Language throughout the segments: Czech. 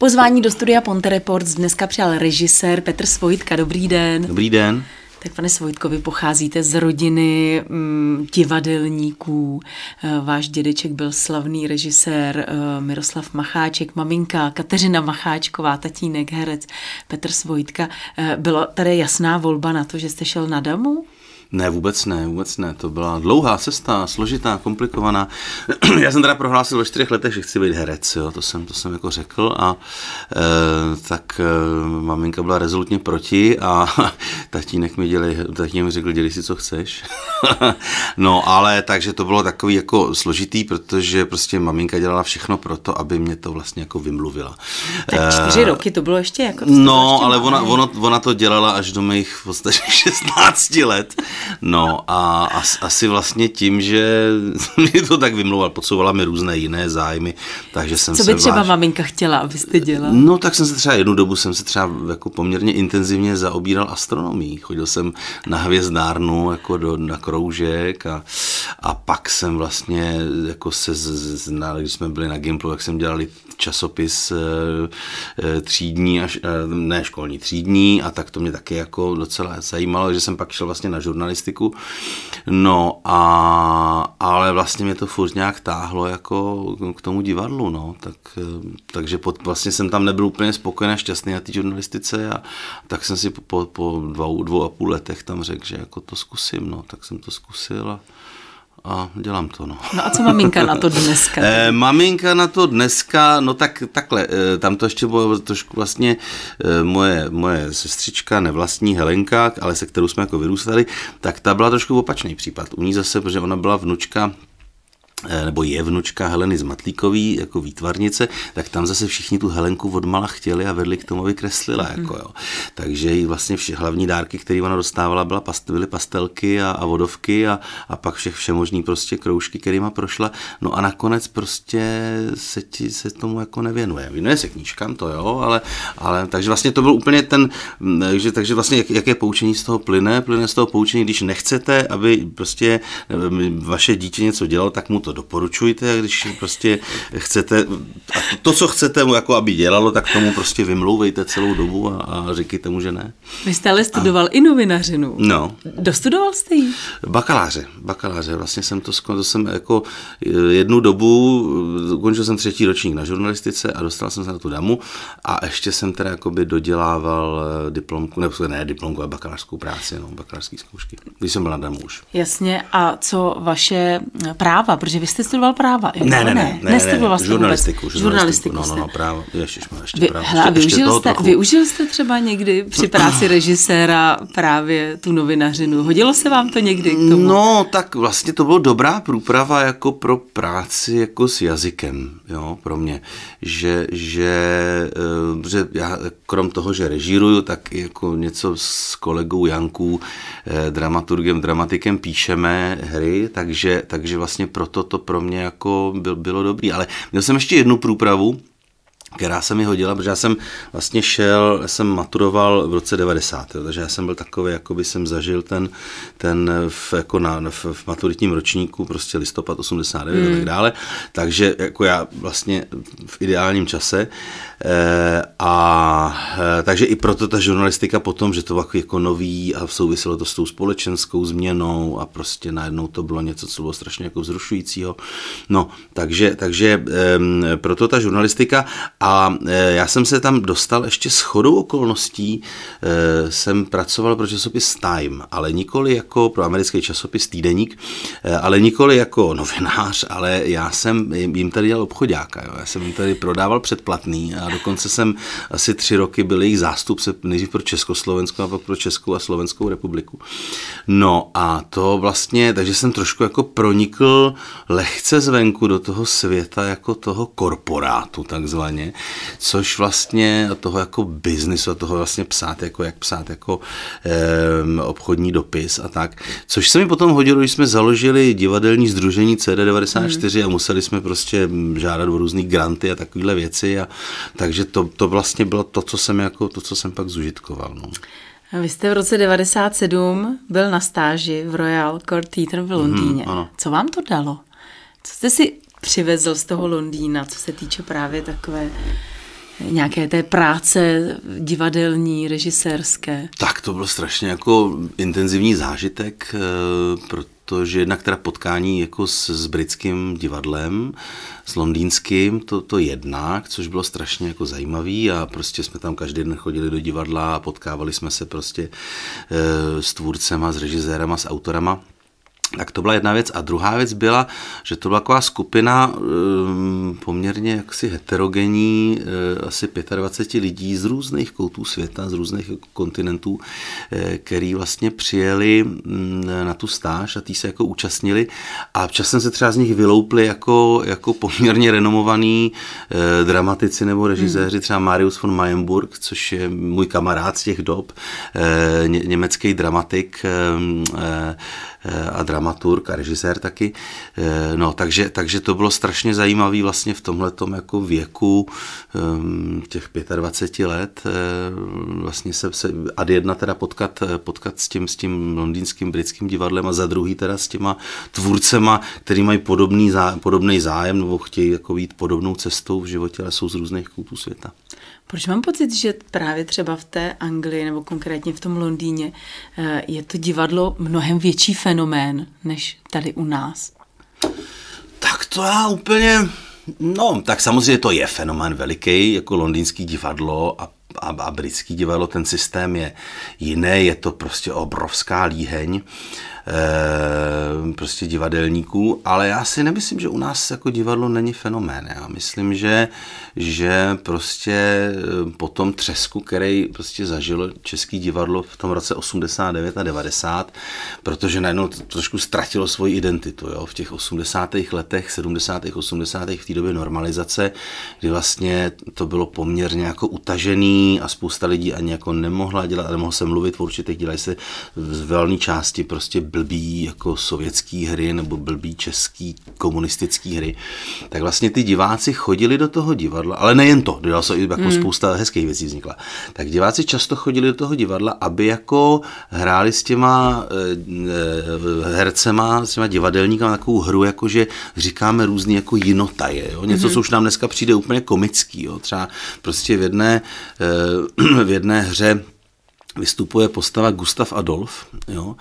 Pozvání do studia Ponte Reports dneska přijal režisér Petr Svojtka. Dobrý den. Dobrý den. Tak pane Svojtko, vy pocházíte z rodiny mm, divadelníků. Eh, váš dědeček byl slavný režisér eh, Miroslav Macháček, maminka Kateřina Macháčková, tatínek, herec Petr Svojtka. Eh, byla tady jasná volba na to, že jste šel na damu? Ne, vůbec ne, vůbec ne. To byla dlouhá cesta, složitá, komplikovaná. Já jsem teda prohlásil ve čtyřech letech, že chci být herec, jo, to jsem, to jsem jako řekl a e, tak e, maminka byla rezolutně proti a tatínek mi, děli, tatínek mi řekl, dělej si, co chceš. no, ale takže to bylo takový jako složitý, protože prostě maminka dělala všechno pro to, aby mě to vlastně jako vymluvila. Tak čtyři e, roky to bylo ještě jako... No, ještě ale ona, ona, ona, to dělala až do mých v podstatě 16 let. No a as, asi vlastně tím, že mi to tak vymlouval, podsouvala mi různé jiné zájmy, takže jsem Co by třeba váž... maminka chtěla, abyste dělal? No tak jsem se třeba jednu dobu jsem se třeba jako poměrně intenzivně zaobíral astronomií. Chodil jsem na hvězdárnu jako do, na kroužek a, a pak jsem vlastně jako se, z, z, na, když jsme byli na Gimplu, jak jsem dělali časopis e, e, třídní, až, e, ne školní, třídní a tak to mě taky jako docela zajímalo, že jsem pak šel vlastně na žurnalistiku. No a, ale vlastně mě to furt nějak táhlo jako k tomu divadlu, no, tak, takže pod, vlastně jsem tam nebyl úplně spokojený a šťastný na té žurnalistice a tak jsem si po, po dvou, dvou a půl letech tam řekl, že jako to zkusím, no, tak jsem to zkusil a a dělám to. No. no a co maminka na to dneska? e, maminka na to dneska, no tak takhle, e, tam to ještě bylo trošku vlastně e, moje, moje sestřička, nevlastní Helenka, ale se kterou jsme jako vyrůstali, tak ta byla trošku opačný případ. U ní zase, protože ona byla vnučka nebo je vnučka Heleny Zmatlíkový jako výtvarnice, tak tam zase všichni tu Helenku odmala chtěli a vedli k tomu, aby kreslila. Mm. Jako, jo. Takže jí vlastně vše, hlavní dárky, které ona dostávala, byla, byly pastelky a, a vodovky a, a pak všech všemožný prostě kroužky, kterýma prošla. No a nakonec prostě se, ti, se tomu jako nevěnuje. Věnuje se knížkám, to jo, ale, ale takže vlastně to byl úplně ten, že, takže vlastně jak, jaké poučení z toho plyne? Plyne z toho poučení, když nechcete, aby prostě eh, vaše dítě něco dělalo, tak mu to to doporučujte a když prostě chcete, a to, to, co chcete mu jako aby dělalo, tak tomu prostě vymlouvejte celou dobu a, a říkejte mu, že ne. Vy jste ale studoval a, i novinařinu. No. Dostudoval jste ji? Bakaláře, bakaláře. Vlastně jsem to, to jsem jako jednu dobu, ukončil jsem třetí ročník na žurnalistice a dostal jsem se na tu damu a ještě jsem teda jakoby dodělával eh, diplomku, ne, ne diplomku, ale bakalářskou práci, no, bakalářské zkoušky, když jsem byl na damu už. Jasně, a co vaše práva, protože že vy jste studoval práva. Ne, ne, ne, ne, ne, Nestudoval jste žurnalistiku, žurnalistiku, no, no, no, právo, ještě, ještě vy, právo. Hele, ještě, využil, ještě jste, využil jste třeba někdy při práci režiséra právě tu novinařinu? Hodilo se vám to někdy k tomu? No, tak vlastně to bylo dobrá průprava jako pro práci jako s jazykem, jo, pro mě. Že, že, eh, že já krom toho, že režíruju, tak jako něco s kolegou Janků, eh, dramaturgem, dramatikem píšeme hry, takže, takže vlastně proto to pro mě jako byl, bylo dobrý. Ale měl jsem ještě jednu průpravu, která se mi hodila, protože já jsem vlastně šel, jsem maturoval v roce 90, jo, takže já jsem byl takový, jako by jsem zažil ten, ten v, jako na, v, v maturitním ročníku, prostě listopad 89 mm. a tak hmm. dále, takže jako já vlastně v ideálním čase e, a e, takže i proto ta žurnalistika potom, že to bylo jako nový a souviselo to s tou společenskou změnou a prostě najednou to bylo něco, co bylo strašně jako vzrušujícího. No, takže, takže e, proto ta žurnalistika a e, já jsem se tam dostal ještě s chodou okolností, e, jsem pracoval pro časopis Time, ale nikoli jako pro americký časopis Týdeník, e, ale nikoli jako novinář, ale já jsem jim tady dělal obchodáka, já jsem jim tady prodával předplatný a dokonce jsem asi tři roky byl jejich zástupce nejdřív pro Československo a pak pro Českou a Slovenskou republiku. No a to vlastně, takže jsem trošku jako pronikl lehce zvenku do toho světa jako toho korporátu takzvaně, což vlastně toho jako biznisu a toho vlastně psát jako jak psát jako eh, obchodní dopis a tak, což se mi potom hodilo, když jsme založili divadelní združení CD94 hmm. a museli jsme prostě žádat o různý granty a takovéhle věci a takže to, to vlastně bylo to, co jsem jako, to, co jsem pak zužitkoval. No. Vy jste v roce 97 byl na stáži v Royal Court Theatre v Londýně. Hmm, Co vám to dalo? Co jste si přivezl z toho Londýna, co se týče právě takové nějaké té práce divadelní, režisérské? Tak to byl strašně jako intenzivní zážitek, protože jednak teda potkání jako s, s britským divadlem, s londýnským, to, to jednak, což bylo strašně jako zajímavý a prostě jsme tam každý den chodili do divadla a potkávali jsme se prostě e, s tvůrcema, s režisérama, s autorama. Tak to byla jedna věc. A druhá věc byla, že to byla taková skupina um, poměrně jaksi heterogenní, uh, asi 25 lidí z různých koutů světa, z různých kontinentů, uh, který vlastně přijeli um, na tu stáž a tý se jako účastnili a časem se třeba z nich vyloupli jako, jako poměrně renomovaný uh, dramatici nebo režiséři, hmm. třeba Marius von Mayenburg, což je můj kamarád z těch dob, ně, německý dramatik, uh, a dramaturg a režisér taky. Eh, no, takže, takže to bylo strašně zajímavé vlastně v tomhle jako věku ehm, těch 25 let eh, vlastně se, se ad jedna teda potkat, potkat s tím, s tím londýnským britským divadlem a za druhý teda s těma tvůrcema, který mají podobný, zá, podobný zájem nebo chtějí jako jít podobnou cestou v životě, ale jsou z různých koutů světa. Proč mám pocit, že právě třeba v té Anglii nebo konkrétně v tom Londýně eh, je to divadlo mnohem větší fenomén než tady u nás? Tak to já úplně... No, tak samozřejmě to je fenomén veliký, jako londýnský divadlo a, a, a britský divadlo, ten systém je jiný, je to prostě obrovská líheň. Eh, prostě divadelníků, ale já si nemyslím, že u nás jako divadlo není fenomén. Já myslím, že, že prostě eh, po tom třesku, který prostě zažilo český divadlo v tom roce 89 a 90, protože najednou trošku ztratilo svoji identitu. Jo? V těch 80. letech, 70. 80. v té době normalizace, kdy vlastně to bylo poměrně jako utažený a spousta lidí ani jako nemohla dělat, nemohla se mluvit v určitých, dělají se z velné části prostě blbý jako sovětský hry nebo blbý český komunistický hry, tak vlastně ty diváci chodili do toho divadla, ale nejen to, dělal se jako hmm. spousta hezkých věcí vznikla. Tak diváci často chodili do toho divadla, aby jako hráli s těma e, hercema, s těma divadelníkama takovou hru, jako že říkáme různý jako jinotaje, jo? něco, hmm. co už nám dneska přijde úplně komický, jo? třeba prostě v jedné, e, v jedné hře vystupuje postava Gustav Adolf, jo,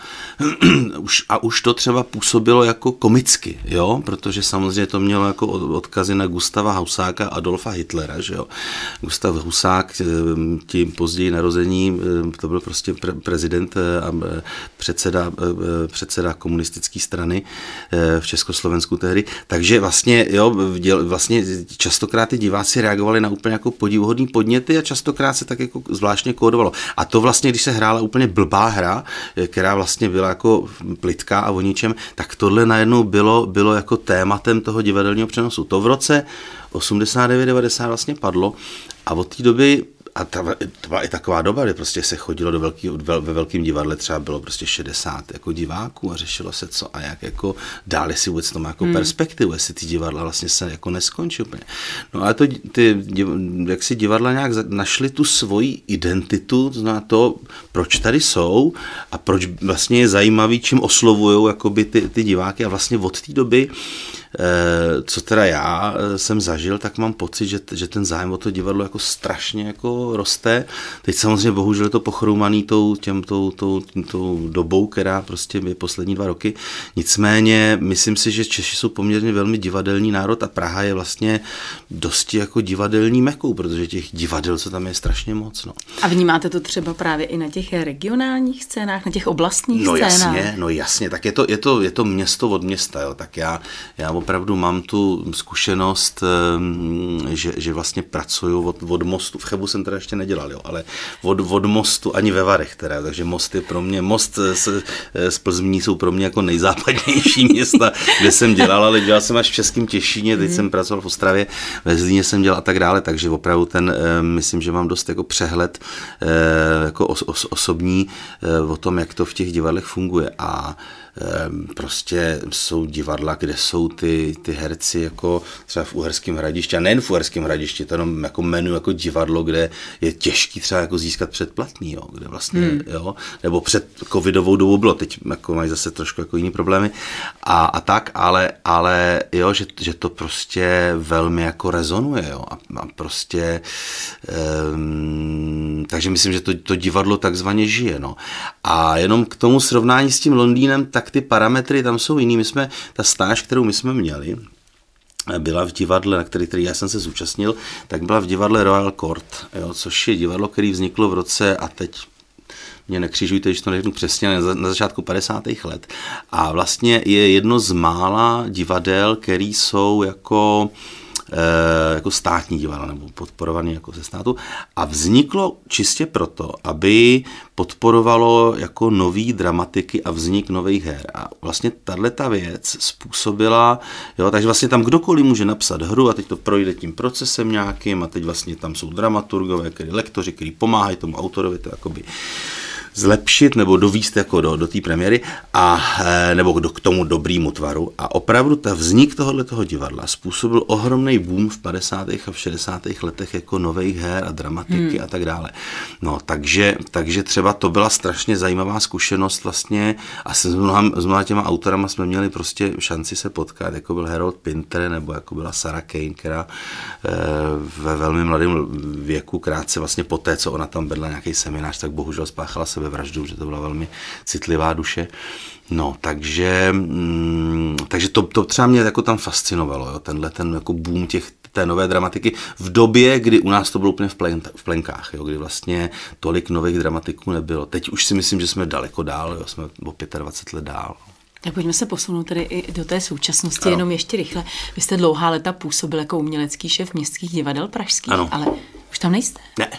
už, a už to třeba působilo jako komicky, jo, protože samozřejmě to mělo jako odkazy na Gustava Husáka Adolfa Hitlera, že jo. Gustav Husák, eh, tím později narození, eh, to byl prostě pre, prezident eh, a předseda, předseda komunistické strany v Československu tehdy, takže vlastně, jo, vlastně častokrát ty diváci reagovali na úplně jako podivuhodný podněty a častokrát se tak jako zvláštně kódovalo. A to vlastně vlastně, když se hrála úplně blbá hra, eh, která vlastně byla jako plitká a o ničem, tak tohle najednou bylo, bylo jako tématem toho divadelního přenosu. To v roce 89-90 vlastně padlo a od té doby a ta, to byla i taková doba, kdy prostě se chodilo do velký, ve velkém divadle, třeba bylo prostě 60 jako diváků a řešilo se co a jak jako dál, jestli vůbec to má jako hmm. perspektivu, jestli ty divadla vlastně se jako neskončí úplně. No ale to, ty, jak si divadla nějak našli tu svoji identitu, to znamená to, proč tady jsou a proč vlastně je zajímavý, čím oslovují jakoby ty, ty diváky a vlastně od té doby co teda já eh, jsem zažil, tak mám pocit, že, že ten zájem o to divadlo jako strašně jako roste. Teď samozřejmě bohužel je to pochroumaný tou, těm, tou, tou, tou dobou, která prostě je poslední dva roky. Nicméně myslím si, že Češi jsou poměrně velmi divadelní národ a Praha je vlastně dosti jako divadelní mekou, protože těch divadel, co tam je strašně moc. No. A vnímáte to třeba právě i na těch regionálních scénách, na těch oblastních no, scénách? Jasně, no jasně, tak je to, je to, je to město od města, jo. tak já, já opravdu mám tu zkušenost, že, že vlastně pracuju od, od mostu, v Chebu jsem teda ještě nedělal, jo, ale od, od mostu ani ve Varech teda, takže most je pro mě, most z, z Plzmí jsou pro mě jako nejzápadnější města, kde jsem dělal, ale dělal jsem až v Českém Těšíně, teď mm. jsem pracoval v Ostravě, ve Zlíně jsem dělal a tak dále, takže opravdu ten, myslím, že mám dost jako přehled eh, jako os, os, osobní eh, o tom, jak to v těch divadlech funguje a prostě jsou divadla, kde jsou ty, ty herci jako třeba v Uherském hradišti a nejen v Uherském hradišti, to jenom jako menu jako divadlo, kde je těžký třeba jako získat předplatný, jo, kde vlastně, hmm. jo, nebo před covidovou dobou bylo, teď jako mají zase trošku jako jiný problémy a, a tak, ale, ale jo, že, že to prostě velmi jako rezonuje, jo, a, a prostě um, takže myslím, že to, to divadlo takzvaně žije, no. A jenom k tomu srovnání s tím Londýnem, tak ty parametry tam jsou jiný. My jsme, ta stáž, kterou my jsme měli, byla v divadle, na který, který já jsem se zúčastnil, tak byla v divadle Royal Court, jo, což je divadlo, který vzniklo v roce, a teď mě nekřižujte, když to neřeknu přesně, na začátku 50. let. A vlastně je jedno z mála divadel, který jsou jako jako státní divadlo nebo podporovaný jako ze státu a vzniklo čistě proto, aby podporovalo jako nový dramatiky a vznik nových her. A vlastně tahle ta věc způsobila, jo, takže vlastně tam kdokoliv může napsat hru a teď to projde tím procesem nějakým a teď vlastně tam jsou dramaturgové, který lektoři, který pomáhají tomu autorovi to jakoby zlepšit nebo dovíst jako do, do té premiéry a, eh, nebo do, k tomu dobrýmu tvaru. A opravdu ta vznik tohohle toho divadla způsobil ohromný boom v 50. a v 60. letech jako nových her a dramatiky hmm. a tak dále. No, takže, takže třeba to byla strašně zajímavá zkušenost vlastně a s mnoha, s mnoha těma autorama jsme měli prostě šanci se potkat, jako byl Harold Pinter nebo jako byla Sarah Kane, která e, ve velmi mladém věku, krátce vlastně po té, co ona tam vedla nějaký seminář, tak bohužel spáchala sebe sebevraždu, že to byla velmi citlivá duše. No, takže, mm, takže to, to třeba mě jako tam fascinovalo, jo, tenhle ten jako boom těch, té nové dramatiky v době, kdy u nás to bylo úplně v, plen, v plenkách, jo, kdy vlastně tolik nových dramatiků nebylo. Teď už si myslím, že jsme daleko dál, jo, jsme o 25 let dál. Tak pojďme se posunout tedy i do té současnosti, ano. jenom ještě rychle. Vy jste dlouhá leta působil jako umělecký šéf městských divadel pražských, ano. ale už tam nejste? Ne.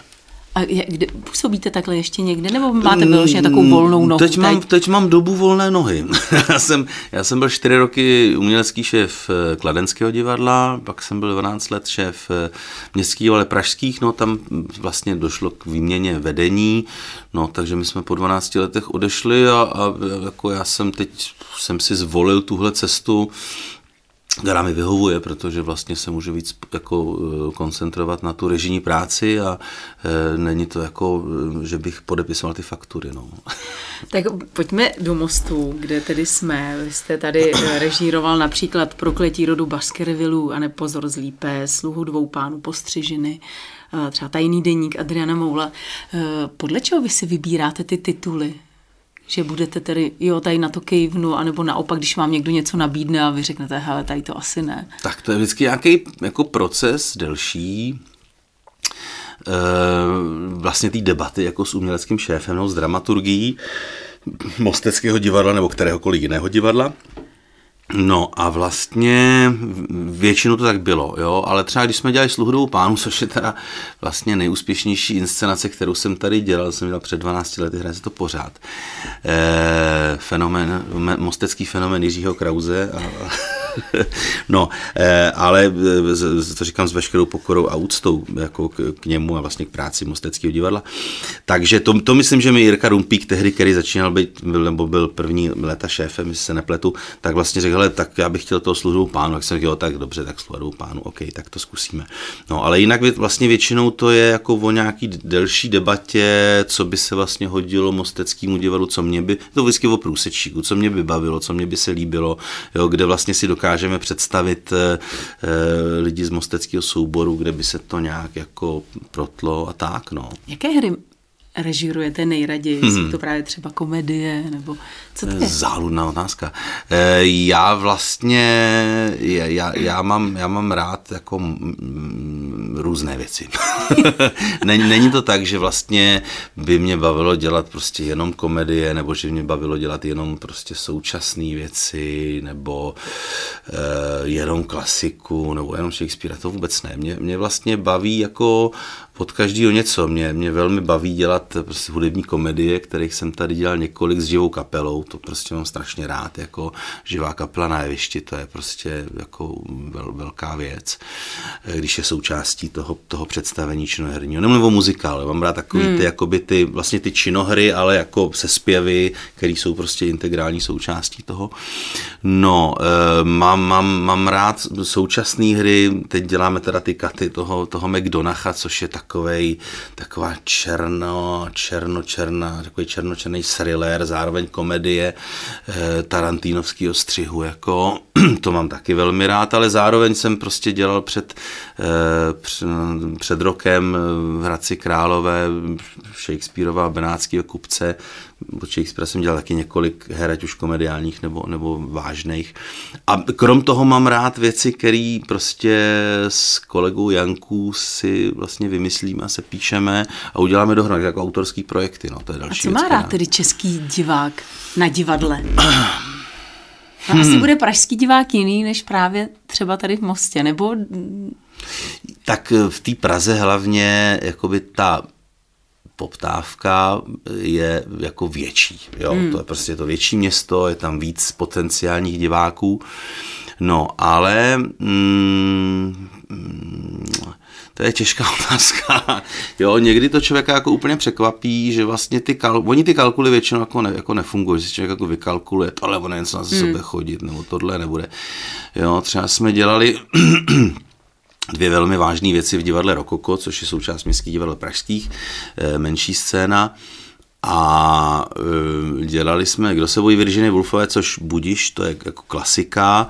A kde, působíte takhle ještě někde, nebo máte vyloženě takovou volnou nohu? Teď mám, teď mám dobu volné nohy. já, jsem, já jsem byl čtyři roky umělecký šéf eh, Kladenského divadla, pak jsem byl 12 let šéf eh, městských, ale pražských, no tam vlastně došlo k výměně vedení, no takže my jsme po 12 letech odešli a, a jako já jsem teď jsem si zvolil tuhle cestu, která mi vyhovuje, protože vlastně se může víc jako eh, koncentrovat na tu režijní práci a e, není to jako, eh, že bych podepisoval ty faktury. No. Tak pojďme do mostu, kde tedy jsme. Vy jste tady režíroval například Prokletí rodu Baskervillu a Nepozor zlípé, Sluhu dvou pánů postřižiny, třeba Tajný deník Adriana Moula. Podle čeho vy si vybíráte ty tituly? Že budete tedy, jo, tady na to kejvnu, anebo naopak, když vám někdo něco nabídne a vy řeknete, hele, tady to asi ne. Tak to je vždycky nějaký jako proces delší, e, vlastně té debaty jako s uměleckým šéfem, no, s dramaturgií Mosteckého divadla nebo kteréhokoliv jiného divadla. No a vlastně většinou to tak bylo, jo, ale třeba když jsme dělali Sluhudovou pánu, což je teda vlastně nejúspěšnější inscenace, kterou jsem tady dělal, jsem dělal před 12 lety, hraje se to pořád. E, fenomen, mostecký fenomen Jiřího Krauze a, no, eh, ale eh, to říkám s veškerou pokorou a úctou jako k, k němu a vlastně k práci Mosteckého divadla. Takže to, to myslím, že mi Jirka Rumpík tehdy, který začínal být, byl, nebo byl první leta šéfem, jestli se nepletu, tak vlastně řekl, tak já bych chtěl toho službu pánu, tak jsem řekl, jo, tak dobře, tak službu pánu, OK, tak to zkusíme. No, ale jinak vlastně většinou to je jako o nějaký delší debatě, co by se vlastně hodilo Mosteckému divadlu, co mě by, to vždycky o průsečíku, co mě by bavilo, co mě by se líbilo, jo, kde vlastně si dokážeme představit e, lidi z mosteckého souboru, kde by se to nějak jako protlo a tak, no. Jaké hry režírujete nejraději? Hmm. Jsou to právě třeba komedie, nebo co to je? Záludná otázka. E, já vlastně, já, já, mám, já mám rád jako různé věci. není, není to tak, že vlastně by mě bavilo dělat prostě jenom komedie, nebo že mě bavilo dělat jenom prostě současné věci, nebo e, jenom klasiku, nebo jenom Shakespeare, to vůbec ne. Mě, mě vlastně baví jako pod každýho něco. Mě, mě velmi baví dělat prostě hudební komedie, kterých jsem tady dělal několik s živou kapelou, to prostě mám strašně rád, jako živá kapela na jevišti, to je prostě jako vel, velká věc, když je součástí toho, toho představení činoherního. Nemluvím o muzikále, mám rád takový hmm. ty, jakoby ty, vlastně ty činohry, ale jako se zpěvy, které jsou prostě integrální součástí toho. No, e, mám, mám, mám rád současné hry, teď děláme teda ty katy toho, toho McDonacha, což je takovej, taková černo, černo, černá, takový černočerný thriller, zároveň komedie e, Tarantínovského střihu, jako to mám taky velmi rád, ale zároveň jsem prostě dělal před, e, před rokem v Hradci Králové Shakespeareova Benátského kupce od Shakespearea jsem dělal taky několik her, ať už komediálních nebo, nebo vážných. A krom toho mám rád věci, které prostě s kolegou Janků si vlastně vymyslíme a se píšeme a uděláme dohromady jako autorský projekty. No, to je další a co má rád tedy český divák na divadle? No, hmm. Asi bude pražský divák jiný, než právě třeba tady v Mostě, nebo... Tak v té Praze hlavně jakoby ta poptávka je jako větší. Jo? Hmm. To je prostě to větší město, je tam víc potenciálních diváků. No, ale mm, to je těžká otázka. Jo, někdy to člověka jako úplně překvapí, že vlastně ty, kal, oni ty kalkuly většinou jako, ne, jako nefungují, že si člověk jako vykalkuluje, tohle bude něco na hmm. sebe chodit, nebo tohle nebude. Jo, třeba jsme dělali dvě velmi vážné věci v divadle Rokoko, což je součást městských divadel pražských, eh, menší scéna. A eh, dělali jsme Kdo se bojí Virginie Woolfové, což budiš, to je jako klasika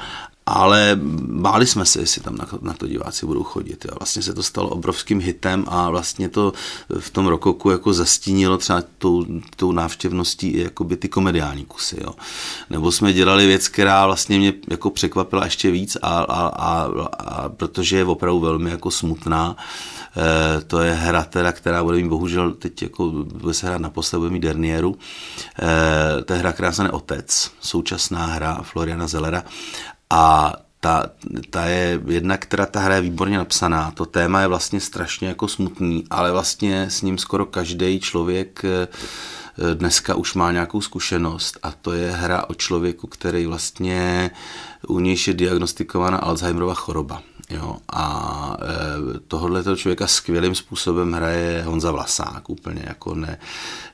ale báli jsme se, jestli tam na, to diváci budou chodit. Jo. Vlastně se to stalo obrovským hitem a vlastně to v tom rokoku jako zastínilo třeba tou, tou návštěvností i jakoby ty komediální kusy. Jo. Nebo jsme dělali věc, která vlastně mě jako překvapila ještě víc a, a, a, a protože je opravdu velmi jako smutná, e, to je hra teda, která bude mít bohužel teď jako bude se hrát naposled, bude mít Dernieru. E, to je hra, která se Otec, současná hra Floriana Zellera a ta, ta je jedna, která ta hra je výborně napsaná. To téma je vlastně strašně jako smutný, ale vlastně s ním skoro každý člověk eh, dneska už má nějakou zkušenost a to je hra o člověku, který vlastně u něj je diagnostikována Alzheimerova choroba. Jo, a e, tohohle člověka skvělým způsobem hraje Honza Vlasák, úplně jako ne,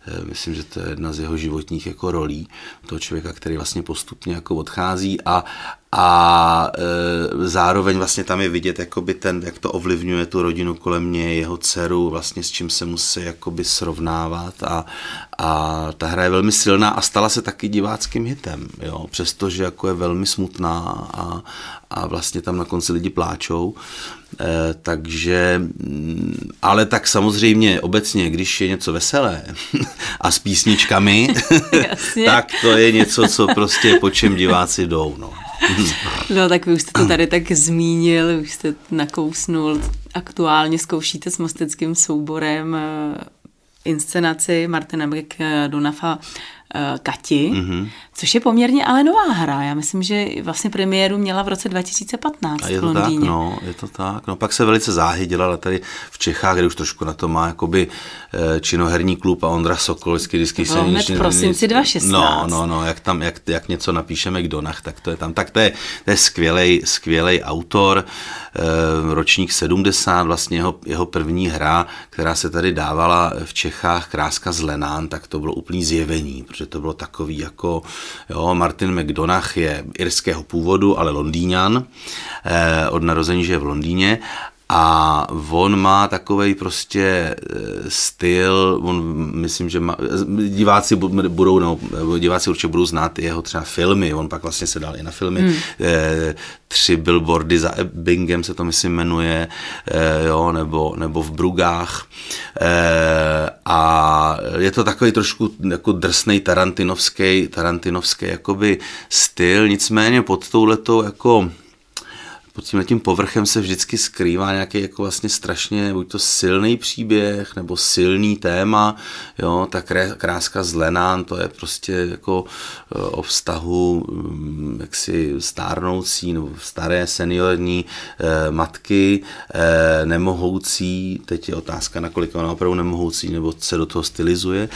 e, myslím, že to je jedna z jeho životních jako rolí, toho člověka, který vlastně postupně jako odchází a, a e, zároveň vlastně tam je vidět, jakoby ten, jak to ovlivňuje tu rodinu kolem mě, jeho dceru, vlastně s čím se musí jakoby srovnávat. A, a ta hra je velmi silná a stala se taky diváckým hitem, jo, přestože jako je velmi smutná a, a vlastně tam na konci lidi pláčou, e, takže, mm, ale tak samozřejmě obecně, když je něco veselé a s písničkami, tak to je něco, co prostě po čem diváci jdou, no. No tak vy už jste to tady tak zmínil, už jste nakousnul. Aktuálně zkoušíte s mosteckým souborem eh, inscenaci Martina Beck Dunafa Eh, Kati, mm-hmm. Což je poměrně ale nová hra. Já myslím, že vlastně premiéru měla v roce 2015 A je to v Londýně. tak, no, je to tak. No, pak se velice záhy dělala tady v Čechách, kde už trošku na to má jakoby eh, činoherní klub a Ondra Sokol vždycky, bylo hned v prosinci 2016. No, no, no, jak tam, jak, jak něco napíšeme k Donach, tak to je tam. Tak to je, to je skvělej, skvělej autor, eh, ročník 70, vlastně jeho, jeho první hra, která se tady dávala v Čechách, Kráska z Lenán, tak to bylo úplný zjevení, protože to bylo takový jako, jo, Martin McDonagh je irského původu, ale londýňan, eh, od narození žije v Londýně a on má takový prostě eh, styl, on myslím, že má, diváci budou, no, diváci určitě budou znát jeho třeba filmy, on pak vlastně se dal i na filmy, hmm. e, tři billboardy za Ebbingem se to myslím jmenuje, e, jo, nebo, nebo v Brugách e, a je to takový trošku jako drsnej tarantinovský, tarantinovský jakoby styl, nicméně pod touhletou jako pod tím tím povrchem se vždycky skrývá nějaký jako vlastně strašně buď to silný příběh nebo silný téma, jo, ta kráska z Lenán, to je prostě jako eh, o vztahu mm, jaksi stárnoucí nebo staré seniorní eh, matky, eh, nemohoucí, teď je otázka, nakolik ona opravdu nemohoucí nebo se do toho stylizuje,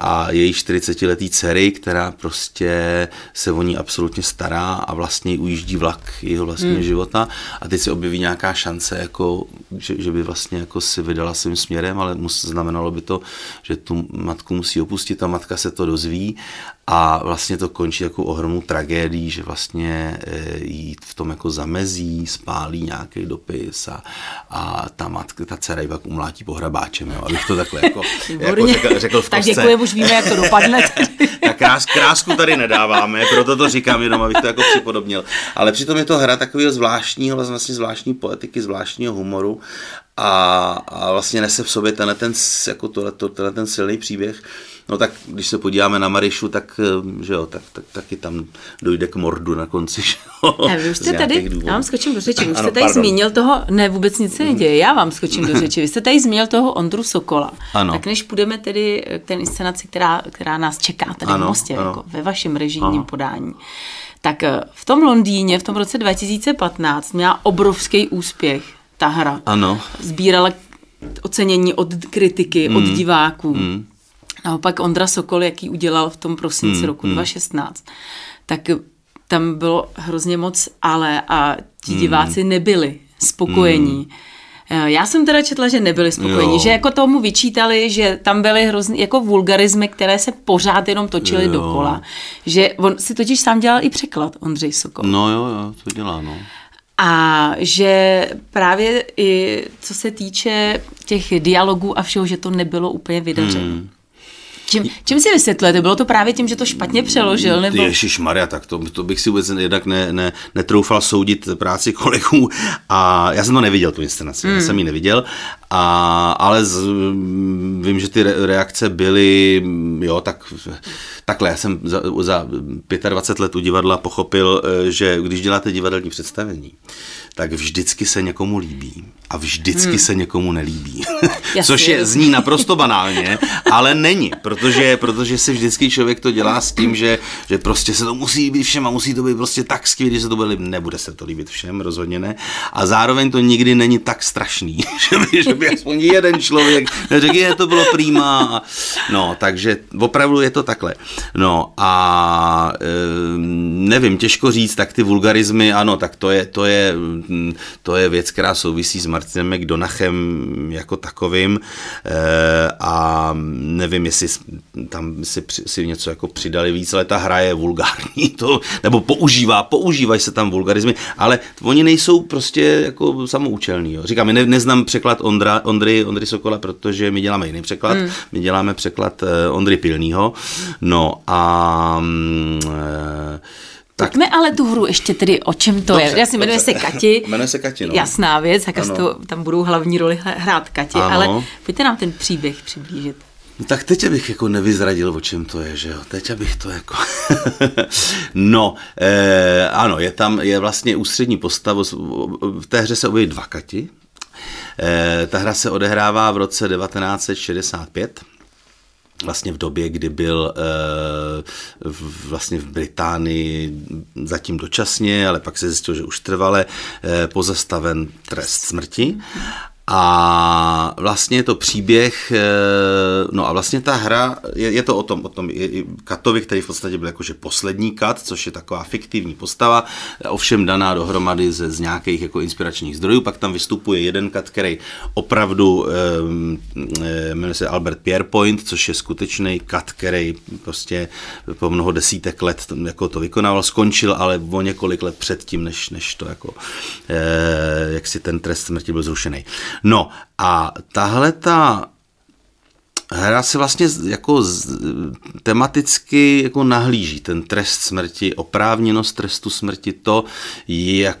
a její 40-letý dcery, která prostě se o ní absolutně stará a vlastně ujíždí vlak jeho vlastního hmm. života a teď se objeví nějaká šance, jako, že, že by vlastně jako si vydala svým směrem, ale mus, znamenalo by to, že tu matku musí opustit, a matka se to dozví a vlastně to končí jako ohromnou tragédií, že vlastně e, jí v tom jako zamezí, spálí nějaký dopis a, a ta matka, ta dcera ji pak umlátí pohrabáčem, jo, abych to takhle jako, jako řekl, řekl v Tak děkuji, už víme, jak to dopadne. tak krás, krásku tady nedáváme, proto to říkám jenom, abych to jako připodobnil. Ale přitom je to hra takového zvláštního, vlastně zvláštní poetiky, zvláštního humoru a, a vlastně nese v sobě tenhle ten, jako tohle, tenhle ten silný příběh, No tak když se podíváme na Marišu, tak, eh, že jo, tak, tak, taky tam dojde k mordu na konci. Že jo, ne, vy už jste tady, důvodů. já vám skočím do řeči, vy už jste tady pardon. zmínil toho, ne, vůbec nic se neděje, já vám skočím do řeči, vy jste tady zmínil toho Ondru Sokola. Ano. Tak než půjdeme tedy k té inscenaci, která, která nás čeká tady ano, v Mostě, ano. jako ve vašem režijním ano. podání, tak eh, v tom Londýně v tom roce 2015 měla obrovský úspěch ta hra. Ano. Sbírala ocenění od kritiky, mm. od diváků. Mm. Naopak Ondra Sokol, jaký udělal v tom prosinci hmm, roku hmm. 2016, tak tam bylo hrozně moc ale a ti hmm. diváci nebyli spokojení. Hmm. Eh, já jsem teda četla, že nebyli spokojení, jo. že jako tomu vyčítali, že tam byly hrozný jako vulgarizmy, které se pořád jenom točily jo. dokola. Že on si totiž sám dělal i překlad, Ondřej Sokol. No jo, jo, to dělá, no. A že právě i co se týče těch dialogů a všeho, že to nebylo úplně vydařené. Hmm. Čím, čím si vysvětlujete? Bylo to právě tím, že to špatně přeložil? Nebo... Ježíš Maria, tak to, to bych si vůbec jednak ne, ne, netroufal soudit práci kolegů. A já jsem to neviděl, tu inscenaci. Hmm. Já jsem ji neviděl. A, ale z, vím, že ty reakce byly, jo, tak takhle. Já jsem za, za 25 let u divadla pochopil, eh, že když děláte divadelní představení, tak vždycky se někomu líbí a vždycky hmm. se někomu nelíbí. Což je zní naprosto banálně, ale není, protože, protože si vždycky člověk to dělá s tím, že, že prostě se to musí líbit všem a musí to být prostě tak skvělé, že se to bude líbit. Nebude se to líbit všem, rozhodně ne. A zároveň to nikdy není tak strašný, že by, že by aspoň jeden člověk řekl, že to bylo prýma. No, takže opravdu je to takhle. No a e, nevím, těžko říct, tak ty vulgarizmy, ano, tak to je, to je to je věc, která souvisí s Martinem McDonachem jako takovým eh, a nevím, jestli tam si, si něco jako přidali víc, ale ta hra je vulgární, to, nebo používá, používají se tam vulgarizmy, ale oni nejsou prostě jako samoučelní. Jo. Říkám, ne, neznám překlad Ondra, Ondry, Ondry Sokola, protože my děláme jiný překlad, hmm. my děláme překlad eh, Ondry Pilnýho, no a mm, eh, tak. Pojďme ale tu hru ještě tedy, o čem to dobře, je. Já si jmenuji se Kati. Jmenuje se Kati, no. Jasná věc, tak to, tam budou hlavní roli hrát Kati, ano. ale pojďte nám ten příběh přiblížit. No tak teď bych jako nevyzradil, o čem to je, že jo, teď abych to jako... no, eh, ano, je tam, je vlastně ústřední postava, v té hře se objeví dva Kati, eh, ta hra se odehrává v roce 1965, vlastně v době, kdy byl uh, vlastně v Británii zatím dočasně, ale pak se zjistil, že už trvale uh, pozastaven trest smrti a vlastně je to příběh, eh, no a vlastně ta hra, je, je to o tom, o tom Katovi, který v podstatě byl jakože poslední Kat, což je taková fiktivní postava, ovšem daná dohromady ze, z nějakých jako inspiračních zdrojů, pak tam vystupuje jeden Kat, který opravdu e, jmenuje se Albert Pierpoint, což je skutečný Kat, který prostě po mnoho desítek let jako to vykonával, skončil, ale o několik let předtím, než, než to jako, jak si ten trest smrti byl zrušený. No a tahle ta hra se vlastně jako z, tematicky jako nahlíží ten trest smrti, oprávněnost trestu smrti, to, jak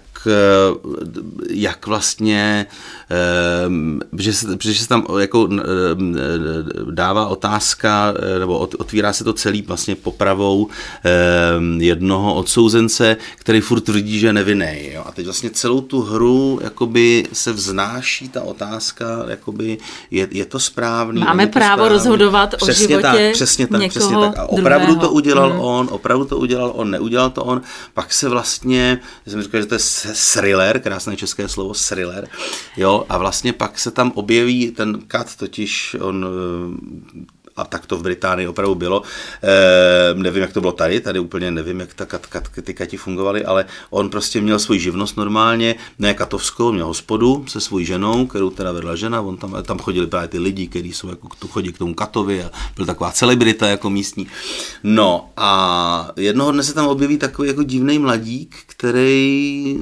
jak vlastně, že se, že se tam jako dává otázka, nebo otvírá se to celý vlastně popravou jednoho odsouzence, který furt tvrdí, že je nevinný. Jo? A teď vlastně celou tu hru jakoby se vznáší ta otázka, jakoby je, je to správný. Máme to právo správný. rozhodovat přesně o životě tak, přesně tak, někoho přesně tak. A opravdu druhého. to udělal Hmm. on, opravdu to udělal on, neudělal to on. Pak se vlastně, já jsem říkal, že to je thriller, krásné české slovo, thriller, jo, a vlastně pak se tam objeví ten kat, totiž on eh, a tak to v Británii opravdu bylo. E, nevím, jak to bylo tady, tady úplně nevím, jak ta kat, kat, ty kati fungovaly, ale on prostě měl svoji živnost normálně, ne katovskou, měl hospodu se svou ženou, kterou teda vedla žena, on tam, tam chodili právě ty lidi, kteří jsou jako tu chodí k tomu katovi a byl taková celebrita jako místní. No a jednoho dne se tam objeví takový jako divný mladík, který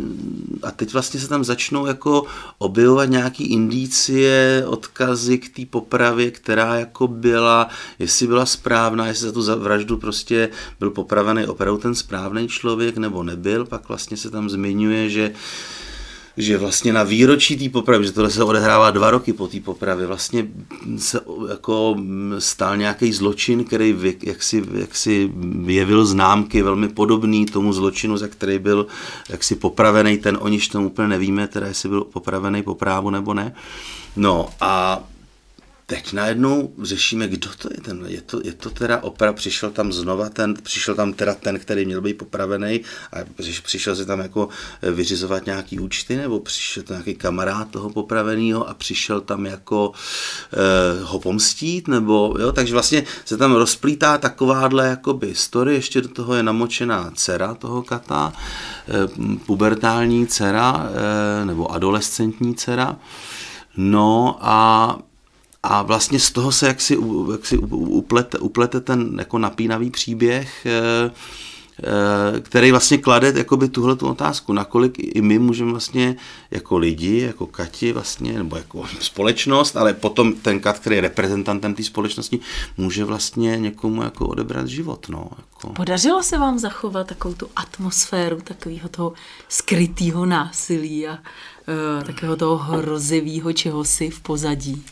a teď vlastně se tam začnou jako objevovat nějaký indicie, odkazy k té popravě, která jako byla jestli byla správná, jestli za tu vraždu prostě byl popravený opravdu ten správný člověk nebo nebyl, pak vlastně se tam zmiňuje, že že vlastně na výročí té popravy, že tohle se odehrává dva roky po té popravě, vlastně se jako stal nějaký zločin, který jaksi, jaksi vyjevil známky velmi podobný tomu zločinu, za který byl jaksi popravený ten, o niž tomu úplně nevíme, teda jestli byl popravený po právu nebo ne. No a teď najednou řešíme, kdo to je ten, je to, je to teda opera, přišel tam znova ten, přišel tam teda ten, který měl být popravený a přišel se tam jako vyřizovat nějaký účty, nebo přišel tam nějaký kamarád toho popraveného a přišel tam jako eh, ho pomstít, nebo jo, takže vlastně se tam rozplítá takováhle jakoby story, ještě do toho je namočená dcera toho kata, eh, pubertální dcera, eh, nebo adolescentní dcera, No a a vlastně z toho se jaksi, jaksi uplete, uplete ten jako napínavý příběh, který vlastně klade jakoby tuhle tu otázku, nakolik i my můžeme vlastně jako lidi, jako kati vlastně, nebo jako společnost, ale potom ten kat, který je reprezentantem té společnosti, může vlastně někomu jako odebrat život. No, jako. Podařilo se vám zachovat takovou tu atmosféru takového toho skrytého násilí a uh, takového toho hrozivého čehosi v pozadí?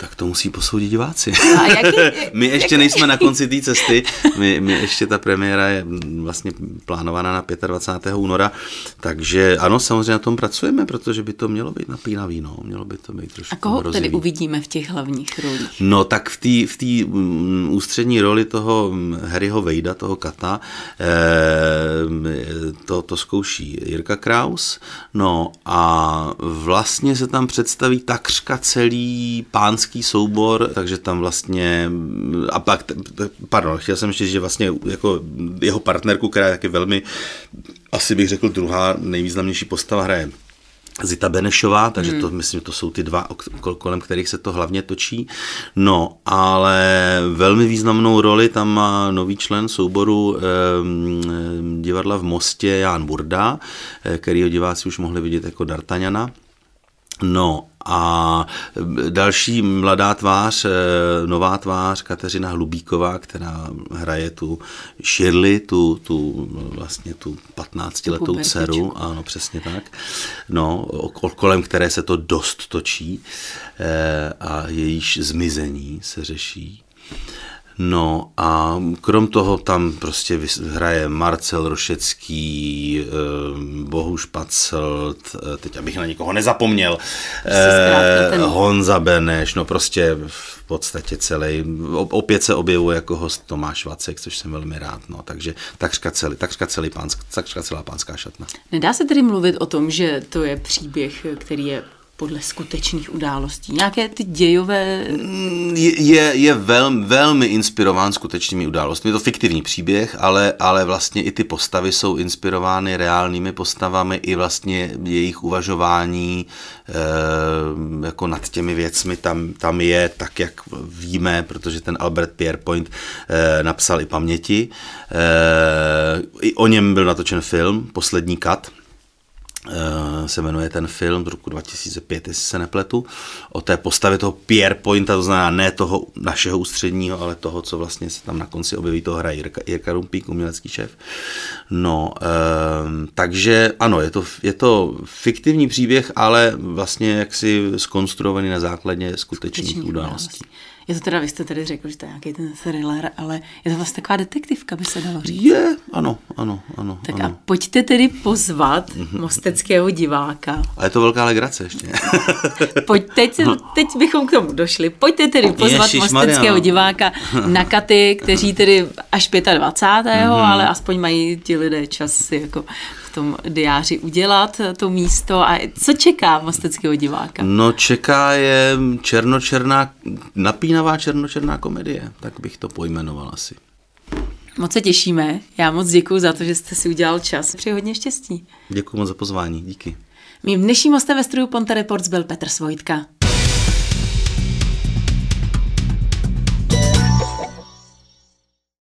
Tak to musí posoudit diváci. A jaký, my ještě jaký? nejsme na konci té cesty, my, my ještě ta premiéra je vlastně plánovaná na 25. února, takže ano, samozřejmě na tom pracujeme, protože by to mělo být napínavý, no, mělo by to být trošku A koho hrozivý. tedy uvidíme v těch hlavních rolích? No tak v té v tý, um, ústřední roli toho Harryho Vejda, toho kata, eh, to, to zkouší Jirka Kraus, no a vlastně se tam představí takřka celý pánský klasický soubor, takže tam vlastně, a pak, pardon, chtěl jsem ještě říct, že vlastně jako jeho partnerku, která je taky velmi, asi bych řekl, druhá nejvýznamnější postava hraje Zita Benešová, takže hmm. to myslím, to jsou ty dva, kolem kterých se to hlavně točí. No, ale velmi významnou roli tam má nový člen souboru eh, divadla v Mostě Jan Burda, eh, kterýho diváci už mohli vidět jako D'Artagnana. No a další mladá tvář, nová tvář, Kateřina Hlubíková, která hraje tu Shirley, tu, tu vlastně tu 15-letou dceru, ano, přesně tak, no, kolem které se to dost točí a jejíž zmizení se řeší. No a krom toho tam prostě hraje Marcel Rošecký, Bohuš Pacelt, teď abych na nikoho nezapomněl, ten... Honza Beneš, no prostě v podstatě celý, opět se objevuje jako host Tomáš Vacek, což jsem velmi rád, no, takže takřka, celý, takřka, celý pánsk, takřka celá pánská šatna. Nedá se tedy mluvit o tom, že to je příběh, který je podle skutečných událostí? Nějaké ty dějové... Je, je, je velmi, velmi inspirován skutečnými událostmi. Je to fiktivní příběh, ale, ale vlastně i ty postavy jsou inspirovány reálnými postavami, i vlastně jejich uvažování e, jako nad těmi věcmi tam, tam je tak, jak víme, protože ten Albert Pierpoint e, napsal i paměti. E, I o něm byl natočen film, Poslední kat, Eh, se jmenuje ten film z roku 2005, jestli se nepletu, o té postavě toho Pierre Pointa, to znamená ne toho našeho ústředního, ale toho, co vlastně se tam na konci objeví, toho hraje Jirka, Jirka Rumpík, umělecký šéf. No, eh, takže ano, je to, je to fiktivní příběh, ale vlastně jaksi skonstruovaný na základě skutečných událostí. Je to teda, vy jste tady řekl, že to je nějaký ten thriller, ale je to vlastně taková detektivka, by se dalo říct. Je, ano, ano, ano. Tak ano. a pojďte tedy pozvat mosteckého diváka. A je to velká legrace ještě. Pojď, teď, se, teď bychom k tomu došli. Pojďte tedy pozvat Ježiš mosteckého Mariano. diváka na katy, kteří tedy až 25. ale aspoň mají ti lidé čas jako v tom diáři udělat to místo. A co čeká mosteckého diváka? No čeká je černočerná, napínavá černočerná komedie, tak bych to pojmenoval asi. Moc se těšíme. Já moc děkuji za to, že jste si udělal čas. Přeji hodně štěstí. Děkuji moc za pozvání, díky. Mým dnešním hostem ve studiu Ponte Reports byl Petr Svojtka.